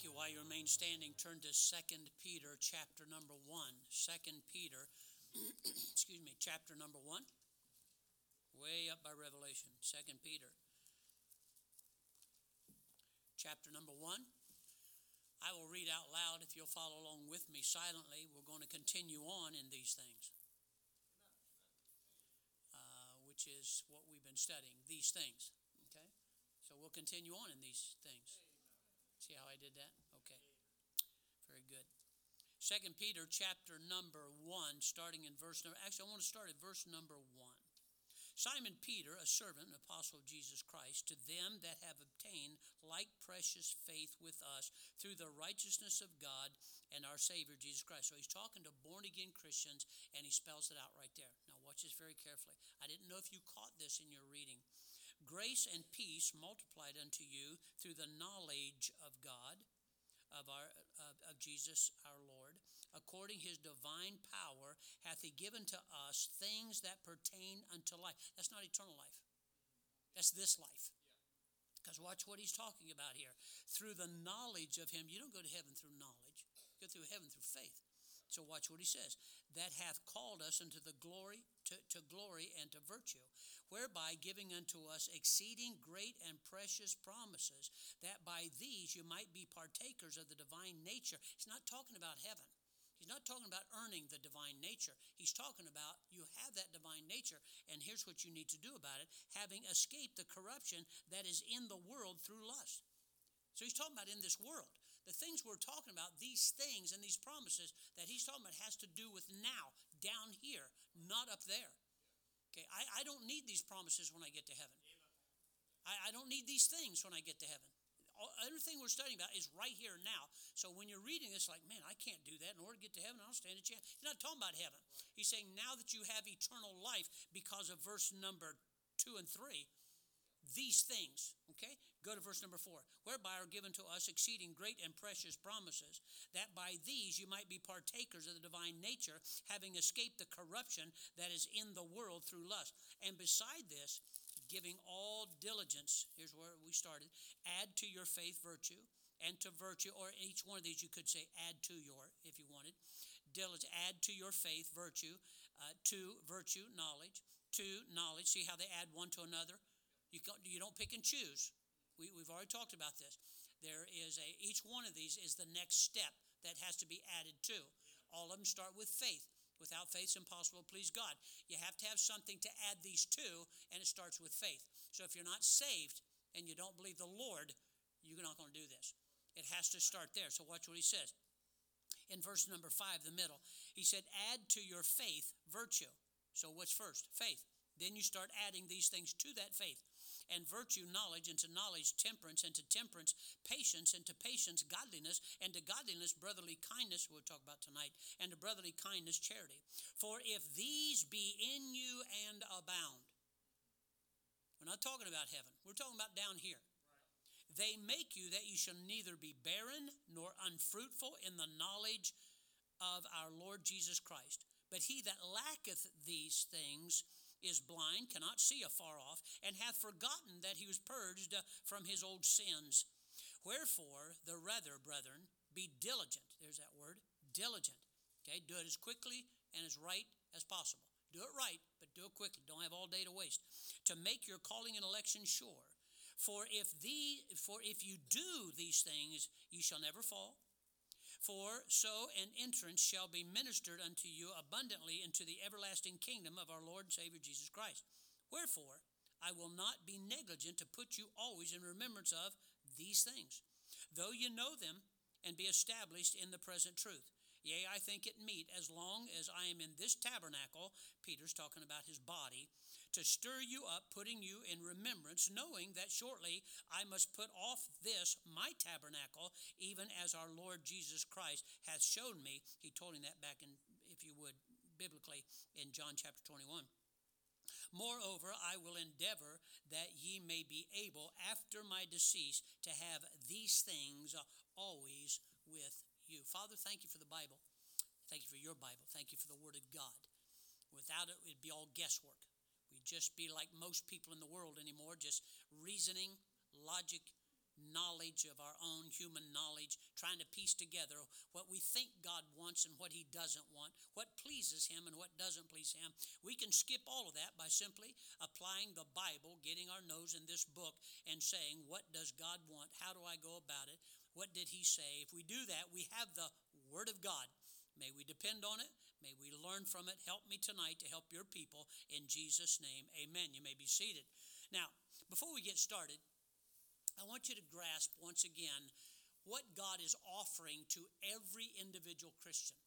Thank you. While you remain standing, turn to Second Peter chapter number 1. 2 Peter, excuse me, chapter number 1. Way up by Revelation. Second Peter chapter number 1. I will read out loud if you'll follow along with me silently. We're going to continue on in these things, uh, which is what we've been studying. These things. Okay? So we'll continue on in these things. See how I did that? Okay. Very good. Second Peter chapter number one, starting in verse number actually I want to start at verse number one. Simon Peter, a servant and apostle of Jesus Christ, to them that have obtained like precious faith with us through the righteousness of God and our Savior Jesus Christ. So he's talking to born again Christians and he spells it out right there. Now, watch this very carefully. I didn't know if you caught this in your reading. Grace and peace multiplied unto you through the knowledge of God, of our of, of, Jesus our Lord, according his divine power hath he given to us things that pertain unto life. That's not eternal life. That's this life. Because watch what he's talking about here. Through the knowledge of him, you don't go to heaven through knowledge. You go through heaven through faith. So watch what he says. That hath called us into the glory to, to, glory and to virtue, whereby giving unto us exceeding great and precious promises, that by these you might be partakers of the divine nature. He's not talking about heaven. He's not talking about earning the divine nature. He's talking about you have that divine nature, and here's what you need to do about it having escaped the corruption that is in the world through lust. So he's talking about in this world. The things we're talking about, these things and these promises that he's talking about has to do with now, down here, not up there. Okay, I, I don't need these promises when I get to heaven. I, I don't need these things when I get to heaven. Everything we're studying about is right here now. So when you're reading this, like, man, I can't do that. In order to get to heaven, I'll stand a chance. He's not talking about heaven. He's saying now that you have eternal life because of verse number two and three, these things. Okay? Go to verse number four. Whereby are given to us exceeding great and precious promises, that by these you might be partakers of the divine nature, having escaped the corruption that is in the world through lust. And beside this, giving all diligence, here's where we started, add to your faith virtue, and to virtue, or each one of these you could say add to your, if you wanted. Diligence, add to your faith virtue, uh, to virtue knowledge, to knowledge. See how they add one to another? You, you don't pick and choose. We, we've already talked about this. There is a, each one of these is the next step that has to be added to. All of them start with faith. Without faith, it's impossible to please God. You have to have something to add these to, and it starts with faith. So if you're not saved and you don't believe the Lord, you're not going to do this. It has to start there. So watch what he says. In verse number five, the middle, he said, Add to your faith virtue. So what's first? Faith. Then you start adding these things to that faith and virtue, knowledge, and to knowledge, temperance, and to temperance, patience, and to patience, godliness, and to godliness, brotherly kindness, we'll talk about tonight, and to brotherly kindness, charity. For if these be in you and abound, we're not talking about heaven, we're talking about down here. They make you that you shall neither be barren nor unfruitful in the knowledge of our Lord Jesus Christ. But he that lacketh these things, is blind, cannot see afar off, and hath forgotten that he was purged uh, from his old sins. Wherefore, the rather, brethren, be diligent. There's that word, diligent. Okay, do it as quickly and as right as possible. Do it right, but do it quickly. Don't have all day to waste. To make your calling and election sure. For if the for if you do these things, you shall never fall. For so an entrance shall be ministered unto you abundantly into the everlasting kingdom of our Lord and Savior Jesus Christ. Wherefore, I will not be negligent to put you always in remembrance of these things, though you know them and be established in the present truth. Yea, I think it meet, as long as I am in this tabernacle, Peter's talking about his body, to stir you up, putting you in remembrance, knowing that shortly I must put off this, my tabernacle, even as our Lord Jesus Christ hath shown me. He told him that back in, if you would, biblically, in John chapter 21. Moreover, I will endeavor that ye may be able, after my decease, to have these things always with you. Father, thank you for the Bible. Thank you for your Bible. Thank you for the Word of God. Without it, it'd be all guesswork. We'd just be like most people in the world anymore, just reasoning, logic, knowledge of our own human knowledge, trying to piece together what we think God wants and what He doesn't want, what pleases Him and what doesn't please Him. We can skip all of that by simply applying the Bible, getting our nose in this book, and saying, What does God want? How do I go about it? What did He say? If we do that, we have the Word of God. May we depend on it. May we learn from it. Help me tonight to help your people in Jesus' name. Amen. You may be seated. Now, before we get started, I want you to grasp once again what God is offering to every individual Christian.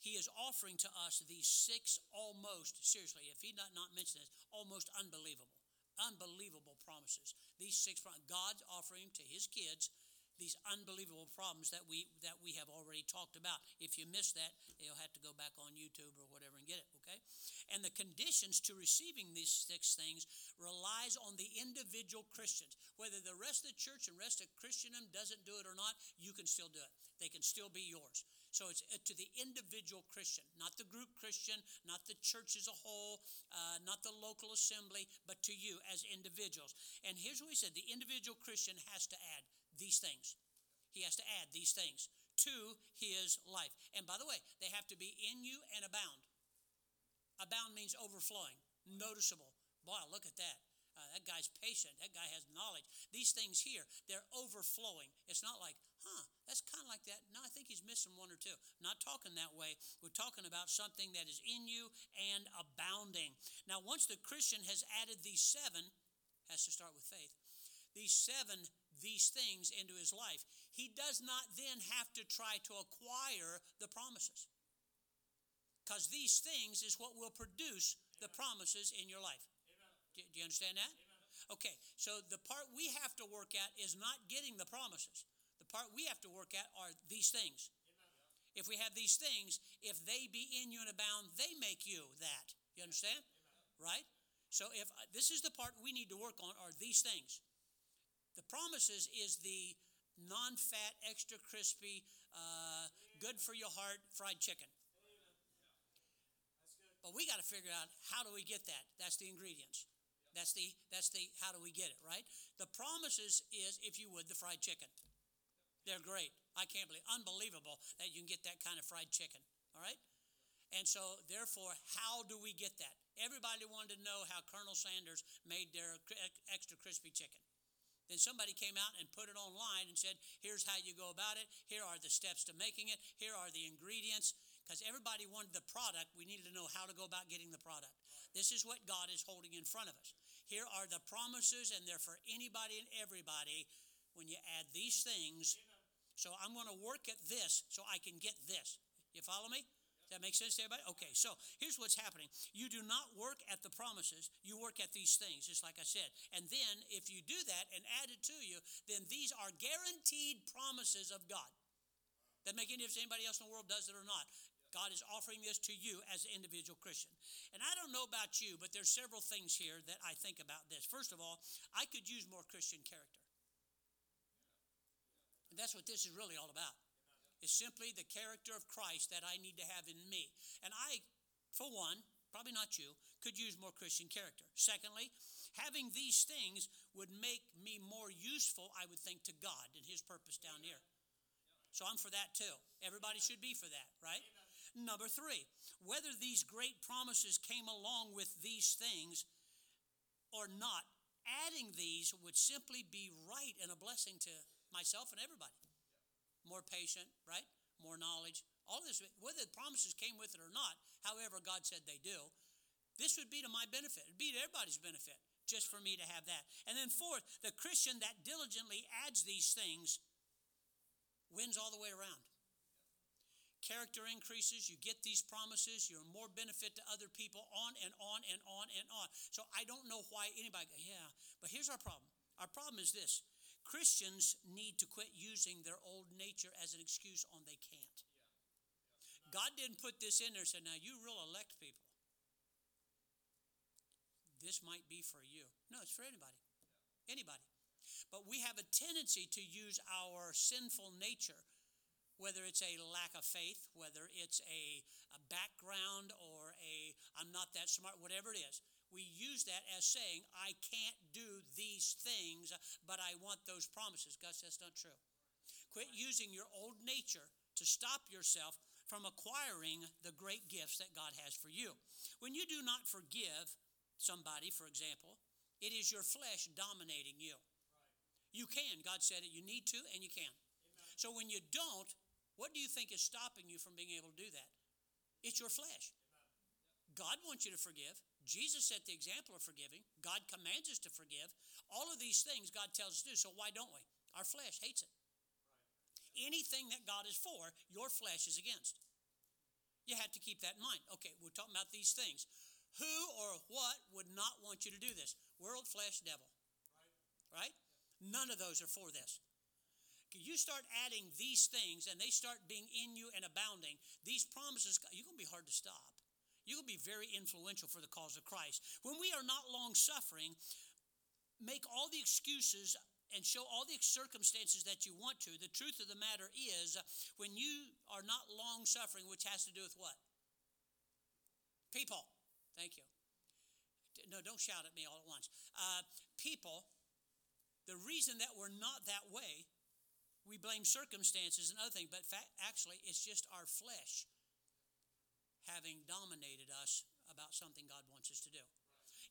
He is offering to us these six almost, seriously, if he not, not mentioned this, almost unbelievable, unbelievable promises. These six, God's offering to his kids these unbelievable problems that we that we have already talked about. If you missed that, you'll have to go back on YouTube or whatever and get it, okay? And the conditions to receiving these six things relies on the individual Christians. Whether the rest of the church and rest of Christendom doesn't do it or not, you can still do it. They can still be yours. So it's uh, to the individual Christian, not the group Christian, not the church as a whole, uh, not the local assembly, but to you as individuals. And here's what he said the individual Christian has to add these things. He has to add these things to his life. And by the way, they have to be in you and abound. Abound means overflowing, noticeable. Boy, look at that. Uh, that guy's patient. That guy has knowledge. These things here, they're overflowing. It's not like, huh, that's kind of like that. No, I think he's missing one or two. Not talking that way. We're talking about something that is in you and abounding. Now, once the Christian has added these seven, has to start with faith. These seven these things into his life. He does not then have to try to acquire the promises. Because these things is what will produce the promises in your life. Do, do you understand that? Okay, so the part we have to work at is not getting the promises. The part we have to work at are these things. If we have these things, if they be in you and abound, they make you that. You understand? Right? So if uh, this is the part we need to work on are these things. The promises is the non fat, extra crispy, uh, good for your heart fried chicken. But we got to figure out how do we get that? That's the ingredients. That's the that's the how do we get it, right? The promises is if you would the fried chicken. They're great. I can't believe unbelievable that you can get that kind of fried chicken. All right? And so therefore, how do we get that? Everybody wanted to know how Colonel Sanders made their extra crispy chicken. Then somebody came out and put it online and said, here's how you go about it. Here are the steps to making it. Here are the ingredients. Because everybody wanted the product, we needed to know how to go about getting the product. This is what God is holding in front of us. Here are the promises, and they're for anybody and everybody when you add these things. So I'm going to work at this so I can get this. You follow me? That make sense to everybody? Okay, so here's what's happening. You do not work at the promises, you work at these things, just like I said. And then if you do that and add it to you, then these are guaranteed promises of God. That make any difference anybody else in the world does it or not. God is offering this to you as an individual Christian. And I don't know about you, but there's several things here that I think about this. First of all, I could use more Christian character. And that's what this is really all about is simply the character of Christ that I need to have in me. And I, for one, probably not you, could use more Christian character. Secondly, having these things would make me more useful, I would think, to God and His purpose down here. So I'm for that too. Everybody should be for that, right? Number three, whether these great promises came along with these things or not, adding these would simply be right and a blessing to myself and everybody more patient, right? More knowledge. All this, whether the promises came with it or not, however God said they do, this would be to my benefit. It'd be to everybody's benefit just for me to have that. And then, fourth, the Christian that diligently adds these things wins all the way around. Character increases, you get these promises, you're more benefit to other people, on and on and on and on. So I don't know why anybody, yeah, but here's our problem. Our problem is this Christians need to quit using their old nature as an excuse on they can't. God didn't put this in there and said, now you real elect people. This might be for you. No, it's for anybody. Anybody. But we have a tendency to use our sinful nature, whether it's a lack of faith, whether it's a, a background or a I'm not that smart, whatever it is. We use that as saying, I can't do these things, but I want those promises. Gus, that's not true. Quit using your old nature to stop yourself from acquiring the great gifts that God has for you. When you do not forgive somebody, for example, it is your flesh dominating you. You can. God said it. You need to, and you can. So when you don't, what do you think is stopping you from being able to do that? It's your flesh. God wants you to forgive. Jesus set the example of forgiving. God commands us to forgive. All of these things God tells us to do. So why don't we? Our flesh hates it. Anything that God is for, your flesh is against. You have to keep that in mind. Okay, we're talking about these things. Who or what would not want you to do this? World, flesh, devil. Right? right? None of those are for this. You start adding these things and they start being in you and abounding, these promises, you're going to be hard to stop. Going to be very influential for the cause of Christ. When we are not long suffering, make all the excuses and show all the circumstances that you want to. The truth of the matter is, when you are not long suffering, which has to do with what? People. Thank you. No, don't shout at me all at once. Uh, people, the reason that we're not that way, we blame circumstances and other things, but actually, it's just our flesh having dominated us about something God wants us to do.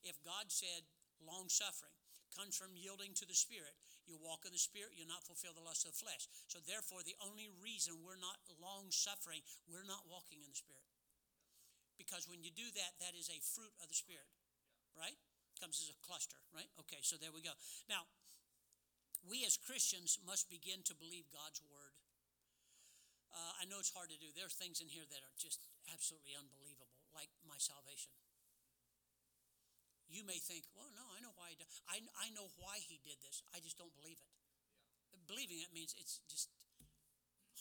If God said long suffering, comes from yielding to the Spirit. You walk in the Spirit, you'll not fulfill the lust of the flesh. So, therefore, the only reason we're not long suffering, we're not walking in the Spirit. Because when you do that, that is a fruit of the Spirit, right? Comes as a cluster, right? Okay, so there we go. Now, we as Christians must begin to believe God's word. Uh, I know it's hard to do. There are things in here that are just absolutely unbelievable, like my salvation. You may think, well, no, I know why he did. I, I know why he did this. I just don't believe it. Yeah. Believing it means it's just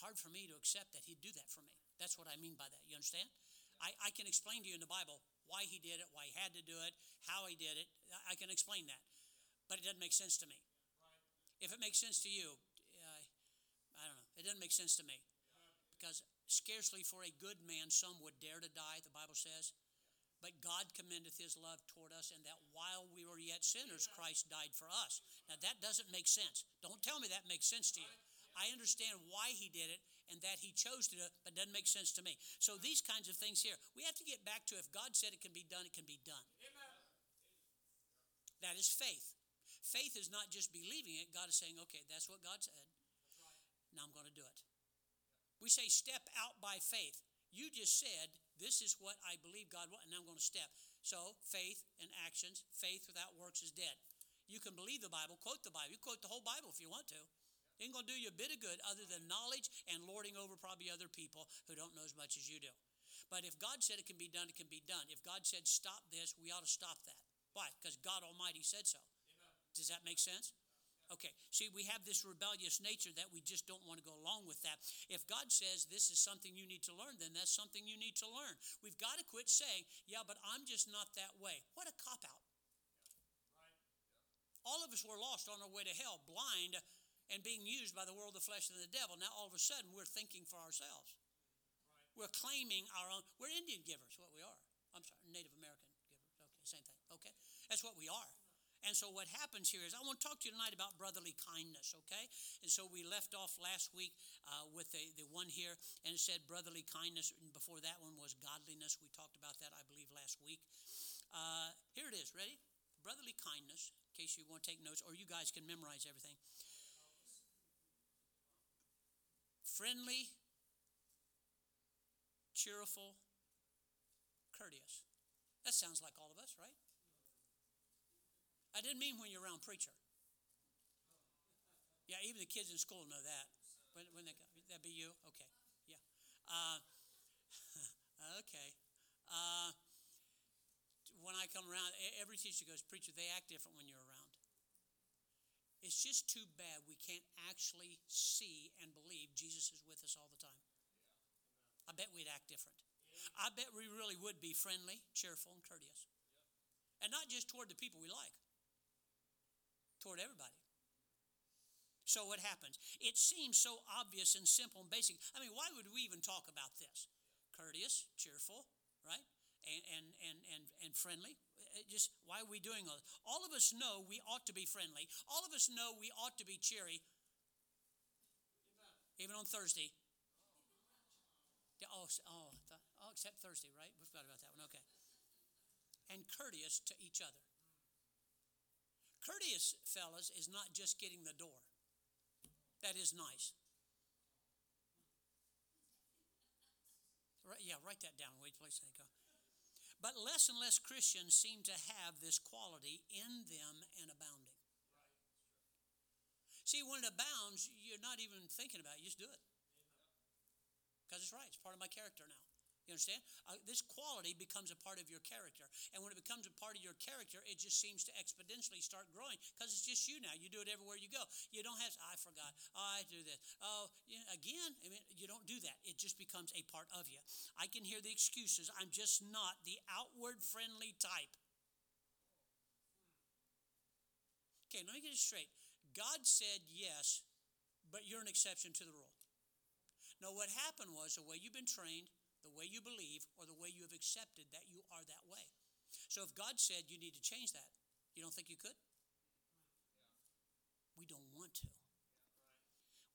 hard for me to accept that he'd do that for me. That's what I mean by that. You understand? I, I can explain to you in the Bible why he did it, why he had to do it, how he did it. I can explain that. But it doesn't make sense to me. If it makes sense to you, uh, I don't know. It doesn't make sense to me. Because scarcely for a good man some would dare to die, the Bible says. But God commendeth his love toward us, and that while we were yet sinners, Christ died for us. Now, that doesn't make sense. Don't tell me that makes sense to you. I understand why he did it and that he chose to do it, but it doesn't make sense to me. So, these kinds of things here, we have to get back to if God said it can be done, it can be done. That is faith. Faith is not just believing it, God is saying, okay, that's what God said. Now I'm going to do it. We say step out by faith. You just said this is what I believe God wants, and I'm going to step. So, faith and actions, faith without works is dead. You can believe the Bible, quote the Bible. You quote the whole Bible if you want to. It ain't going to do you a bit of good other than knowledge and lording over probably other people who don't know as much as you do. But if God said it can be done, it can be done. If God said stop this, we ought to stop that. Why? Because God Almighty said so. Amen. Does that make sense? Okay, see, we have this rebellious nature that we just don't want to go along with that. If God says this is something you need to learn, then that's something you need to learn. We've got to quit saying, yeah, but I'm just not that way. What a cop out. All of us were lost on our way to hell, blind and being used by the world, the flesh, and the devil. Now, all of a sudden, we're thinking for ourselves. We're claiming our own. We're Indian givers, what we are. I'm sorry, Native American givers. Okay, same thing. Okay, that's what we are. And so what happens here is I want to talk to you tonight about brotherly kindness, okay? And so we left off last week uh, with the, the one here, and it said brotherly kindness. And before that one was godliness. We talked about that, I believe, last week. Uh, here it is. Ready? Brotherly kindness, in case you want to take notes, or you guys can memorize everything. Friendly, cheerful, courteous. That sounds like all of us, right? I didn't mean when you're around preacher. Yeah, even the kids in school know that. When, when they, that be you? Okay, yeah. Uh, okay. Uh, when I come around, every teacher goes, Preacher, they act different when you're around. It's just too bad we can't actually see and believe Jesus is with us all the time. I bet we'd act different. I bet we really would be friendly, cheerful, and courteous. And not just toward the people we like, toward everybody. So what happens? It seems so obvious and simple and basic. I mean, why would we even talk about this? Courteous, cheerful, right? And and and and, and friendly. just why are we doing all this? All of us know we ought to be friendly. All of us know we ought to be cheery. Even on Thursday. Oh, oh, oh, except Thursday, right? We forgot about that one. Okay. And courteous to each other. Courteous, fellas, is not just getting the door. That is nice. Right, yeah, write that down. Wait, place go. But less and less Christians seem to have this quality in them and abounding. See, when it abounds, you're not even thinking about it. You just do it. Because it's right. It's part of my character now. You understand? Uh, this quality becomes a part of your character. And when it becomes a part of your character, it just seems to exponentially start growing because it's just you now. You do it everywhere you go. You don't have, I forgot. I do this. Oh, you know, again, I mean, you don't do that. It just becomes a part of you. I can hear the excuses. I'm just not the outward friendly type. Okay, let me get it straight. God said yes, but you're an exception to the rule. Now, what happened was the way you've been trained, the way you believe, or the way you have accepted that you are that way. So if God said you need to change that, you don't think you could? We don't want to.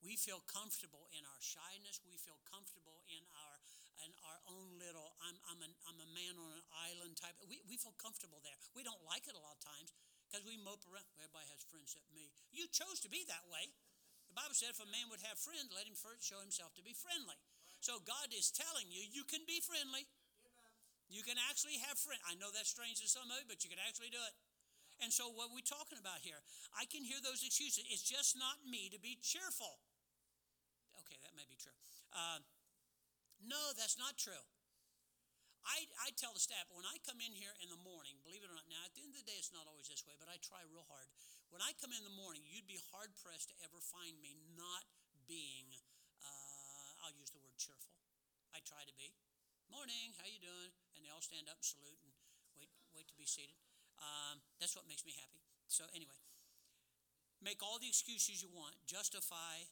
We feel comfortable in our shyness. We feel comfortable in our in our own little I'm I'm, an, I'm a man on an island type. We, we feel comfortable there. We don't like it a lot of times because we mope around. Everybody has friends except me. You chose to be that way. The Bible said if a man would have friends, let him first show himself to be friendly. So God is telling you, you can be friendly. You can actually have friends. I know that's strange to some of you, but you can actually do it. And so, what are we talking about here? I can hear those excuses. It's just not me to be cheerful. Okay, that may be true. Uh, no, that's not true. I, I tell the staff when I come in here in the morning, believe it or not, now at the end of the day, it's not always this way, but I try real hard. When I come in the morning, you'd be hard pressed to ever find me not being I'll use the word cheerful. I try to be. Morning, how you doing? And they all stand up and salute and wait, wait to be seated. Um, that's what makes me happy. So anyway, make all the excuses you want. Justify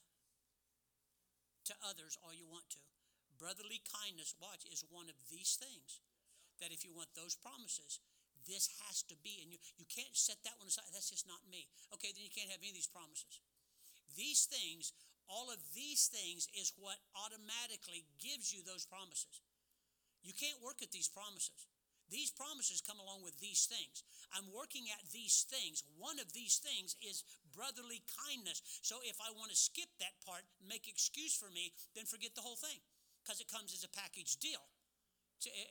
to others all you want to. Brotherly kindness, watch, is one of these things. That if you want those promises, this has to be, and you, you can't set that one aside. That's just not me. Okay, then you can't have any of these promises. These things all of these things is what automatically gives you those promises. You can't work at these promises. These promises come along with these things. I'm working at these things. One of these things is brotherly kindness. So if I want to skip that part, make excuse for me, then forget the whole thing because it comes as a package deal.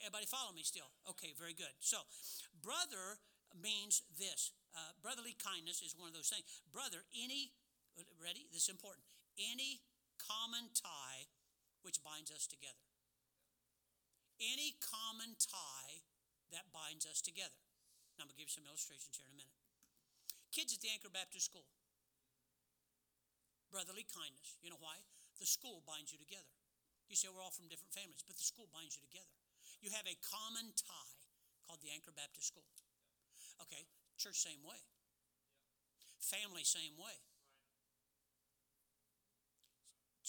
Everybody follow me still? Okay, very good. So, brother means this. Uh, brotherly kindness is one of those things. Brother, any, ready? This is important any common tie which binds us together. Any common tie that binds us together. Now, I'm going to give you some illustrations here in a minute. Kids at the Anchor Baptist School. Brotherly kindness. You know why? The school binds you together. You say we're all from different families, but the school binds you together. You have a common tie called the Anchor Baptist School. Okay, church, same way. Family, same way.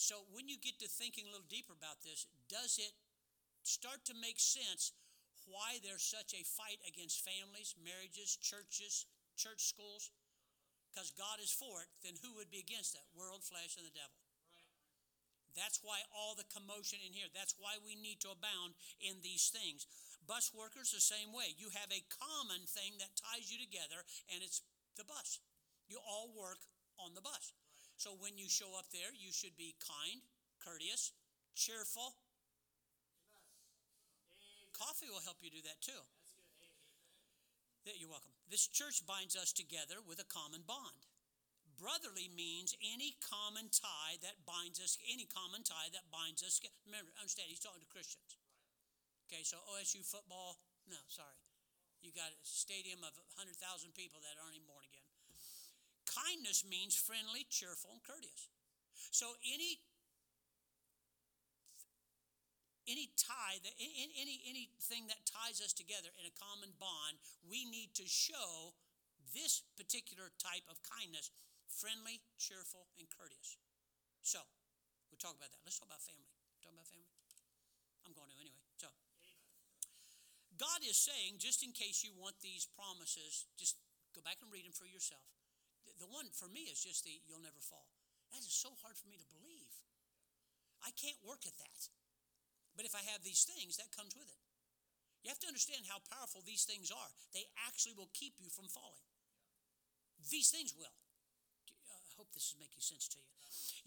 So when you get to thinking a little deeper about this, does it start to make sense why there's such a fight against families, marriages, churches, church schools? Because God is for it, then who would be against that? World, flesh, and the devil. That's why all the commotion in here. That's why we need to abound in these things. Bus workers, the same way. You have a common thing that ties you together, and it's the bus. You all work on the bus. So when you show up there, you should be kind, courteous, cheerful. Coffee will help you do that too. You're welcome. This church binds us together with a common bond. Brotherly means any common tie that binds us, any common tie that binds us. Remember, understand, he's talking to Christians. Okay, so OSU football, no, sorry. You got a stadium of 100,000 people that aren't even born again. Kindness means friendly, cheerful, and courteous. So any any tie that any anything that ties us together in a common bond, we need to show this particular type of kindness, friendly, cheerful, and courteous. So, we'll talk about that. Let's talk about family. Talk about family. I'm going to anyway. So, God is saying, just in case you want these promises, just go back and read them for yourself. The one for me is just the you'll never fall. That is so hard for me to believe. I can't work at that. But if I have these things, that comes with it. You have to understand how powerful these things are. They actually will keep you from falling. These things will. I hope this is making sense to you.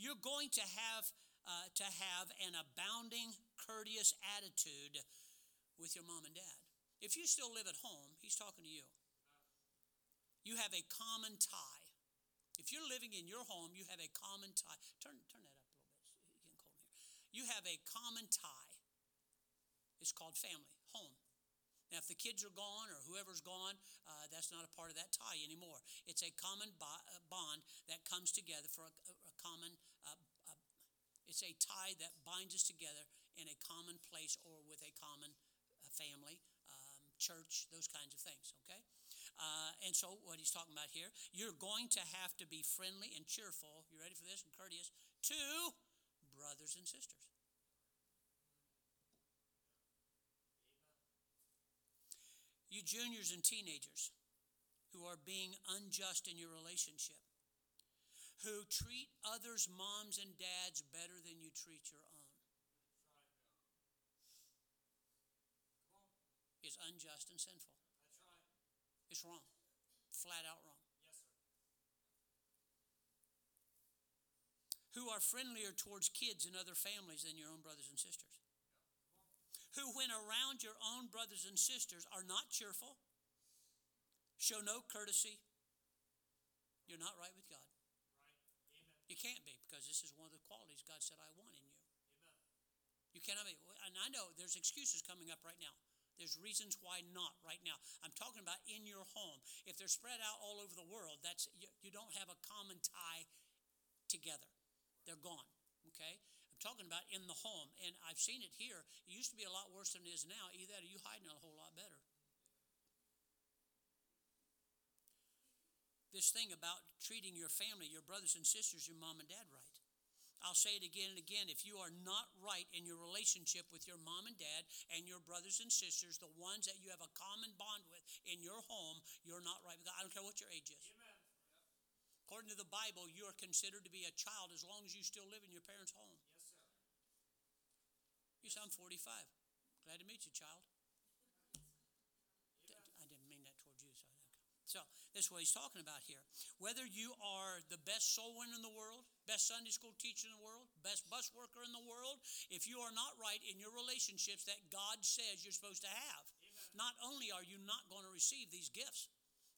You're going to have uh, to have an abounding, courteous attitude with your mom and dad. If you still live at home, he's talking to you. You have a common tie. If you're living in your home, you have a common tie. Turn, turn that up a little bit. It's getting cold here. You have a common tie. It's called family, home. Now, if the kids are gone or whoever's gone, uh, that's not a part of that tie anymore. It's a common uh, bond that comes together for a, a common. Uh, uh, it's a tie that binds us together in a common place or with a common uh, family, um, church, those kinds of things. Okay. Uh, and so, what he's talking about here, you're going to have to be friendly and cheerful. You ready for this? And courteous to brothers and sisters. You juniors and teenagers who are being unjust in your relationship, who treat others' moms and dads better than you treat your own. Is unjust and sinful. It's wrong. Flat out wrong. Yes, sir. Who are friendlier towards kids and other families than your own brothers and sisters. Who, when around your own brothers and sisters, are not cheerful, show no courtesy. You're not right with God. Right. You can't be because this is one of the qualities God said I want in you. Amen. You cannot be. And I know there's excuses coming up right now. There's reasons why not right now. I'm talking about in your home. If they're spread out all over the world, that's you, you don't have a common tie together. They're gone. Okay? I'm talking about in the home, and I've seen it here. It used to be a lot worse than it is now. Either that or you hiding a whole lot better. This thing about treating your family, your brothers and sisters, your mom and dad right. I'll say it again and again. If you are not right in your relationship with your mom and dad and your brothers and sisters, the ones that you have a common bond with in your home, you're not right with God. I don't care what your age is. Amen. According to the Bible, you are considered to be a child as long as you still live in your parents' home. Yes, sir. You say, I'm 45. Glad to meet you, child. I didn't mean that towards you. So, so that's what he's talking about here. Whether you are the best soul winner in the world, best Sunday school teacher in the world, best bus worker in the world, if you are not right in your relationships that God says you're supposed to have, Amen. not only are you not going to receive these gifts,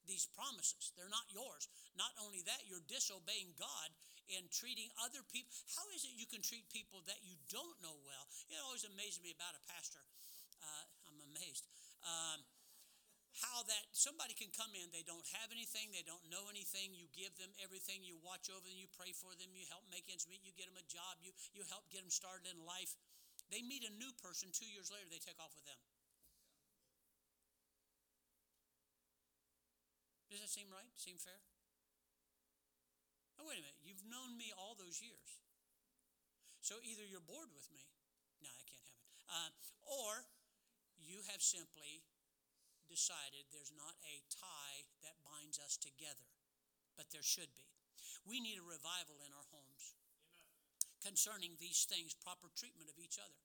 these promises, they're not yours. Not only that, you're disobeying God in treating other people. How is it you can treat people that you don't know well? It always amazes me about a pastor. Uh, I'm amazed. Um, how that somebody can come in, they don't have anything, they don't know anything, you give them everything, you watch over them, you pray for them, you help make ends meet, you get them a job, you, you help get them started in life. They meet a new person, two years later, they take off with them. Does that seem right? Seem fair? Oh, wait a minute. You've known me all those years. So either you're bored with me, no, that can't happen, uh, or you have simply decided there's not a tie that binds us together, but there should be. We need a revival in our homes Amen. concerning these things, proper treatment of each other.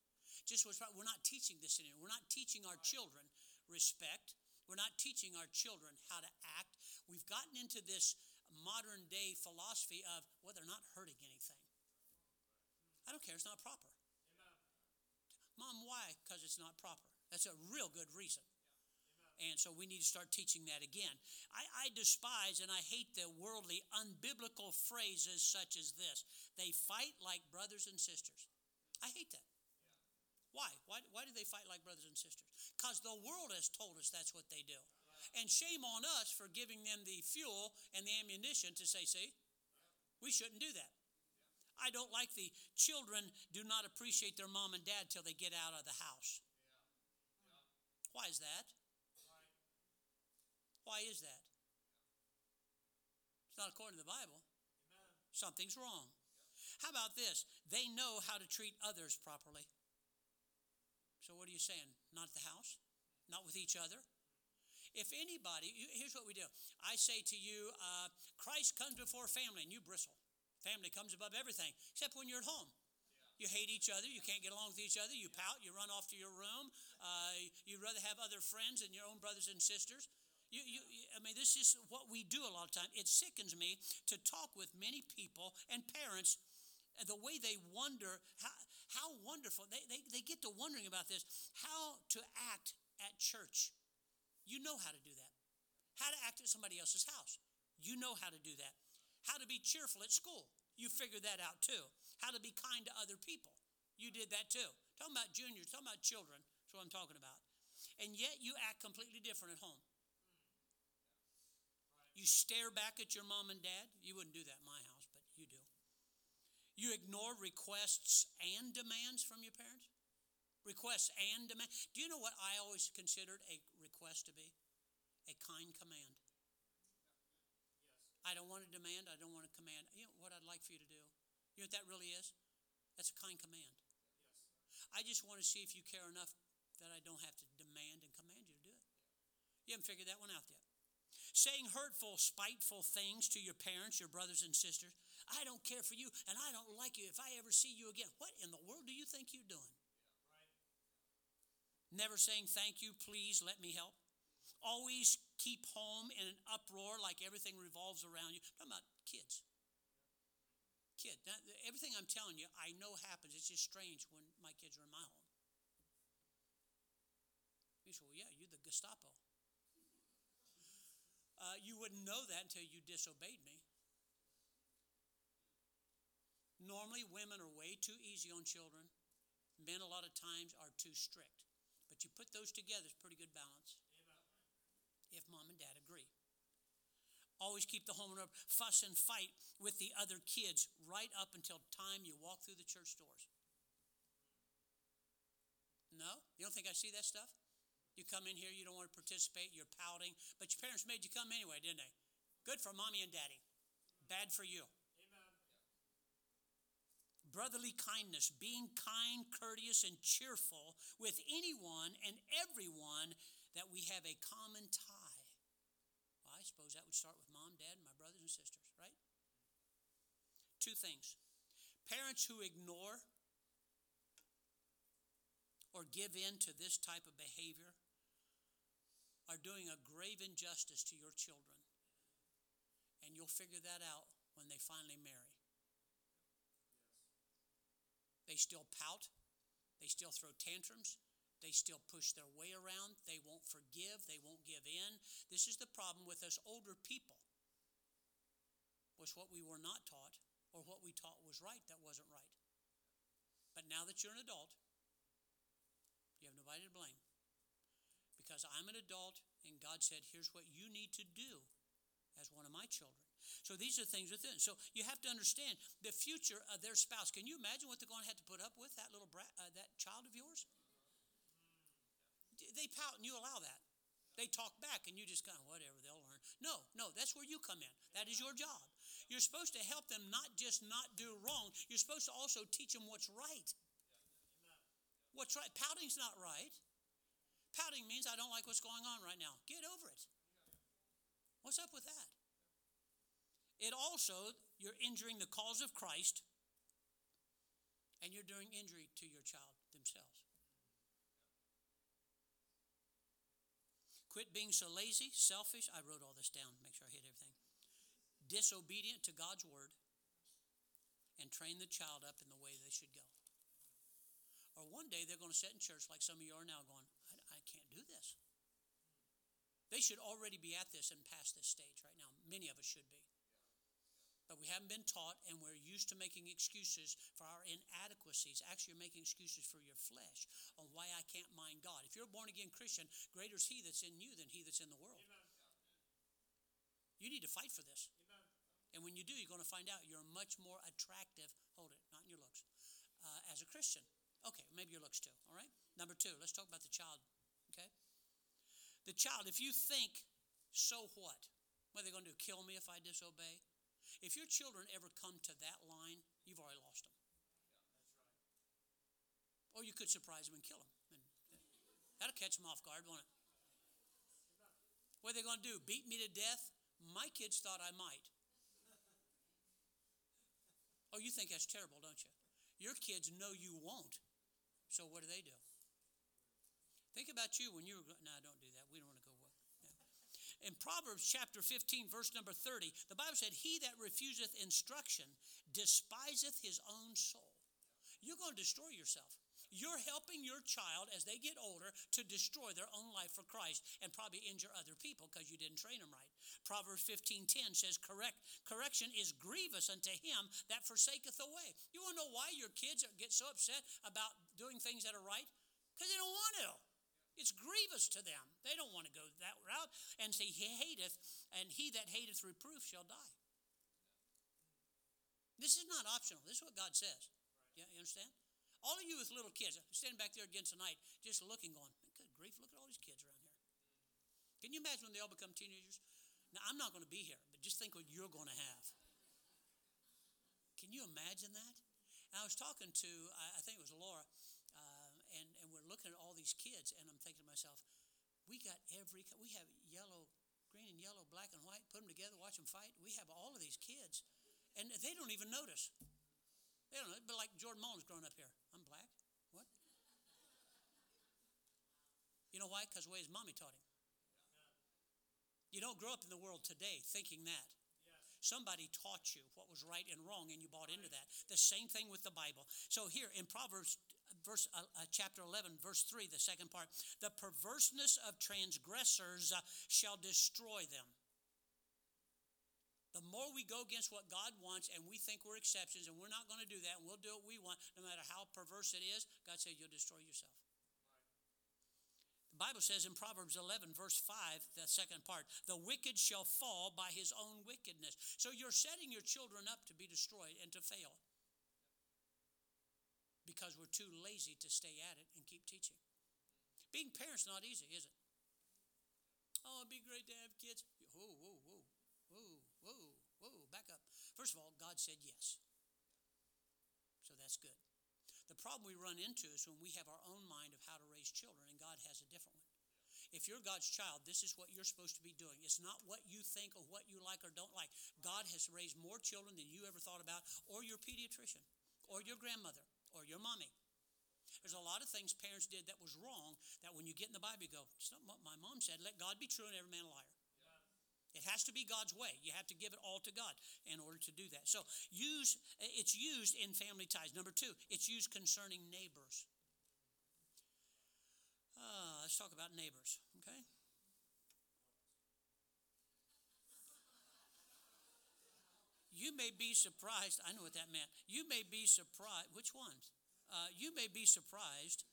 Just right. We're not teaching this anymore. We're not teaching our children respect. We're not teaching our children how to act. We've gotten into this modern day philosophy of well, they're not hurting anything. I don't care. It's not proper. Amen. Mom, why? Because it's not proper. That's a real good reason. And so we need to start teaching that again. I, I, despise and I hate the worldly, unbiblical phrases such as this. They fight like brothers and sisters. I hate that. Why? Why, why do they fight like brothers and sisters? Because the world has told us that's what they do. And shame on us for giving them the fuel and the ammunition to say, see, we shouldn't do that. I don't like the children do not appreciate their mom and dad till they get out of the house. Why is that? Why is that? It's not according to the Bible. Amen. Something's wrong. How about this? They know how to treat others properly. So, what are you saying? Not at the house? not with each other. If anybody, here's what we do. I say to you, uh, Christ comes before family, and you bristle. Family comes above everything, except when you're at home. You hate each other. You can't get along with each other. You pout. You run off to your room. Uh, you'd rather have other friends than your own brothers and sisters. You, you, I mean, this is what we do a lot of time. It sickens me to talk with many people and parents, and the way they wonder how, how wonderful they, they, they get to wondering about this, how to act at church. You know how to do that. How to act at somebody else's house. You know how to do that. How to be cheerful at school. You figured that out too. How to be kind to other people. You did that too. Talking about juniors, talking about children. That's what I'm talking about. And yet you act completely different at home. You stare back at your mom and dad. You wouldn't do that in my house, but you do. You ignore requests and demands from your parents. Requests and demands. Do you know what I always considered a request to be? A kind command. I don't want to demand. I don't want to command. You know what I'd like for you to do? You know what that really is? That's a kind command. Yes. I just want to see if you care enough that I don't have to demand and command you to do it. You haven't figured that one out yet. Saying hurtful, spiteful things to your parents, your brothers and sisters. I don't care for you and I don't like you if I ever see you again. What in the world do you think you're doing? Never saying thank you, please, let me help. Always keep home in an uproar like everything revolves around you. I'm talking about kids. Kid. Now, everything I'm telling you, I know happens. It's just strange when my kids are in my home. You say, well, yeah, you're the Gestapo. Uh, you wouldn't know that until you disobeyed me. Normally, women are way too easy on children. Men, a lot of times, are too strict. But you put those together, it's pretty good balance. If mom and dad agree. Always keep the home order. Fuss and fight with the other kids right up until time you walk through the church doors. No? You don't think I see that stuff? You come in here, you don't want to participate, you're pouting, but your parents made you come anyway, didn't they? Good for mommy and daddy. Bad for you. Brotherly kindness, being kind, courteous, and cheerful with anyone and everyone that we have a common tie. Well, I suppose that would start with mom, dad, and my brothers and sisters, right? Two things. Parents who ignore or give in to this type of behavior are doing a grave injustice to your children. And you'll figure that out when they finally marry. They still pout, they still throw tantrums, they still push their way around, they won't forgive, they won't give in. This is the problem with us older people. Was what we were not taught or what we taught was right that wasn't right. But now that you're an adult, you have nobody to blame. Because I'm an adult and God said, here's what you need to do as one of my children. So these are things within. So you have to understand the future of their spouse. Can you imagine what they're going to have to put up with that little brat, uh, that child of yours? They pout and you allow that. They talk back and you just kind of whatever they'll learn. No, no, that's where you come in. That is your job. You're supposed to help them not just not do wrong. You're supposed to also teach them what's right. What's right? Pouting's not right. Pouting means I don't like what's going on right now. Get over it. What's up with that? It also, you're injuring the cause of Christ and you're doing injury to your child themselves. Quit being so lazy, selfish. I wrote all this down, make sure I hit everything. Disobedient to God's word and train the child up in the way they should go. Or one day they're going to sit in church like some of you are now going, do this. They should already be at this and past this stage right now. Many of us should be. But we haven't been taught, and we're used to making excuses for our inadequacies. Actually, you're making excuses for your flesh on why I can't mind God. If you're a born again Christian, greater is He that's in you than He that's in the world. You need to fight for this. And when you do, you're going to find out you're much more attractive. Hold it, not in your looks. Uh, as a Christian. Okay, maybe your looks too. All right? Number two, let's talk about the child. Okay? The child, if you think, so what? What are they going to do? Kill me if I disobey? If your children ever come to that line, you've already lost them. Or you could surprise them and kill them. And That'll catch them off guard, won't it? What are they going to do? Beat me to death? My kids thought I might. Oh, you think that's terrible, don't you? Your kids know you won't. So what do they do? Think about you when you were. going, No, don't do that. We don't want to go. Yeah. In Proverbs chapter 15, verse number 30, the Bible said, He that refuseth instruction despiseth his own soul. You're going to destroy yourself. You're helping your child as they get older to destroy their own life for Christ and probably injure other people because you didn't train them right. Proverbs 15:10 says, "Correct correction is grievous unto him that forsaketh the way." You want to know why your kids get so upset about doing things that are right? Because they don't want to. It's grievous to them. They don't want to go that route. And say, He hateth, and he that hateth reproof shall die. This is not optional. This is what God says. You understand? All of you with little kids, standing back there again tonight, just looking, going, good grief, look at all these kids around here. Can you imagine when they all become teenagers? Now, I'm not going to be here, but just think what you're going to have. Can you imagine that? And I was talking to, I think it was Laura, uh, and, and we're looking at all these kids, and I'm thinking to myself, we got every, we have yellow, green and yellow, black and white, put them together, watch them fight. We have all of these kids, and they don't even notice. They don't know, but like Jordan Mullins growing up here. I'm black. What? You know why? Because the way his mommy taught him. You don't grow up in the world today thinking that. Somebody taught you what was right and wrong, and you bought into that. The same thing with the Bible. So here in Proverbs, verse uh, uh, chapter eleven, verse three, the second part, the perverseness of transgressors uh, shall destroy them. The more we go against what God wants and we think we're exceptions and we're not going to do that and we'll do what we want, no matter how perverse it is, God says you'll destroy yourself. The Bible says in Proverbs 11, verse 5, the second part, the wicked shall fall by his own wickedness. So you're setting your children up to be destroyed and to fail because we're too lazy to stay at it and keep teaching. Being parents not easy, is it? Oh, it'd be great to have kids. Whoa, whoa, whoa, whoa. Whoa, whoa, back up. First of all, God said yes. So that's good. The problem we run into is when we have our own mind of how to raise children and God has a different one. If you're God's child, this is what you're supposed to be doing. It's not what you think or what you like or don't like. God has raised more children than you ever thought about, or your pediatrician, or your grandmother, or your mommy. There's a lot of things parents did that was wrong that when you get in the Bible, you go, it's not what my mom said. Let God be true and every man a liar. It has to be God's way. You have to give it all to God in order to do that. So use it's used in family ties. Number two, it's used concerning neighbors. Uh, let's talk about neighbors, okay? You may be surprised. I know what that meant. You may be surprised. Which ones? Uh, you may be surprised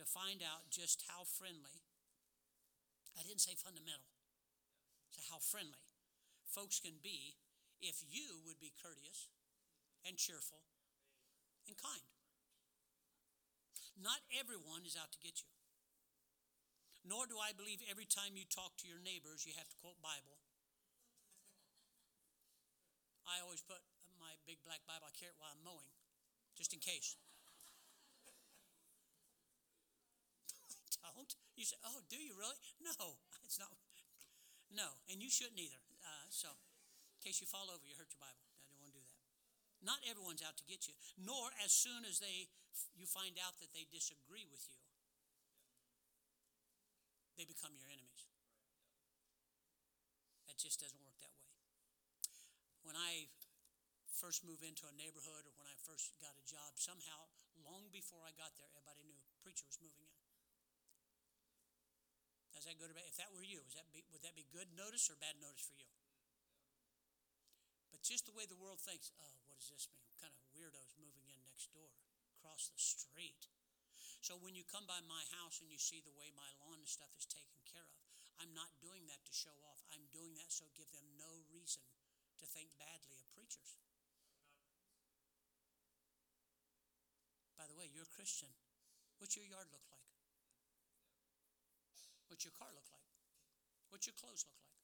to find out just how friendly. I didn't say fundamental to how friendly folks can be if you would be courteous and cheerful and kind. Not everyone is out to get you. Nor do I believe every time you talk to your neighbors you have to quote Bible. I always put my big black Bible, I carry it while I'm mowing, just in case. Don't. You say, oh, do you really? No, it's not. No, and you shouldn't either. Uh, so, in case you fall over, you hurt your Bible. I don't want to do that. Not everyone's out to get you, nor as soon as they you find out that they disagree with you, they become your enemies. That just doesn't. When I first moved into a neighborhood or when I first got a job, somehow, long before I got there, everybody knew preacher was moving in. Is that good or bad? If that were you, that be, would that be good notice or bad notice for you? But just the way the world thinks, oh, what does this mean? What kind of weirdos moving in next door, across the street? So when you come by my house and you see the way my lawn and stuff is taken care of, I'm not doing that to show off. I'm doing that so give them no reason to think badly of preachers. By the way, you're a Christian. What's your yard look like? What's your car look like? What's your clothes look like?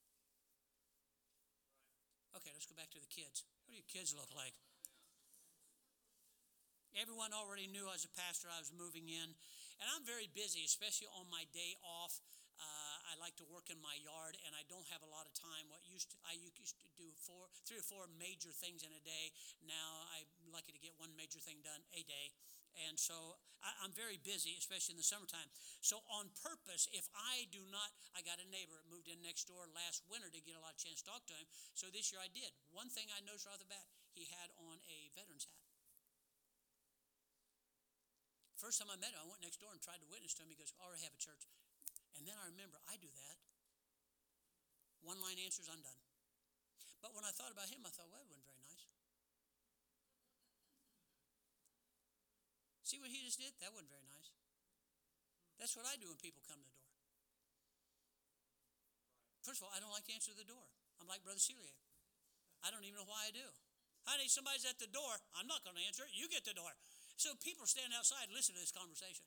Okay, let's go back to the kids. What do your kids look like? Everyone already knew I was a pastor. I was moving in, and I'm very busy, especially on my day off. Uh, I like to work in my yard, and I don't have a lot of time. What used to, I used to do four, three or four major things in a day. Now I'm lucky to get one major thing done a day, and so I, I'm very busy, especially in the summertime. So on purpose, if I do not, I got a neighbor moved in next door last winter to get a lot of chance to talk to him. So this year I did. One thing I noticed right off the bat, he had on a veteran's hat. First time I met him, I went next door and tried to witness to him. He goes, "I already have a church." And then I remember I do that. One line answers, I'm done. But when I thought about him, I thought, well, that wasn't very nice. See what he just did? That wasn't very nice. That's what I do when people come to the door. First of all, I don't like to answer the door. I'm like Brother Celia. I don't even know why I do. Honey, somebody's at the door. I'm not going to answer it. You get the door. So people stand outside and listen to this conversation.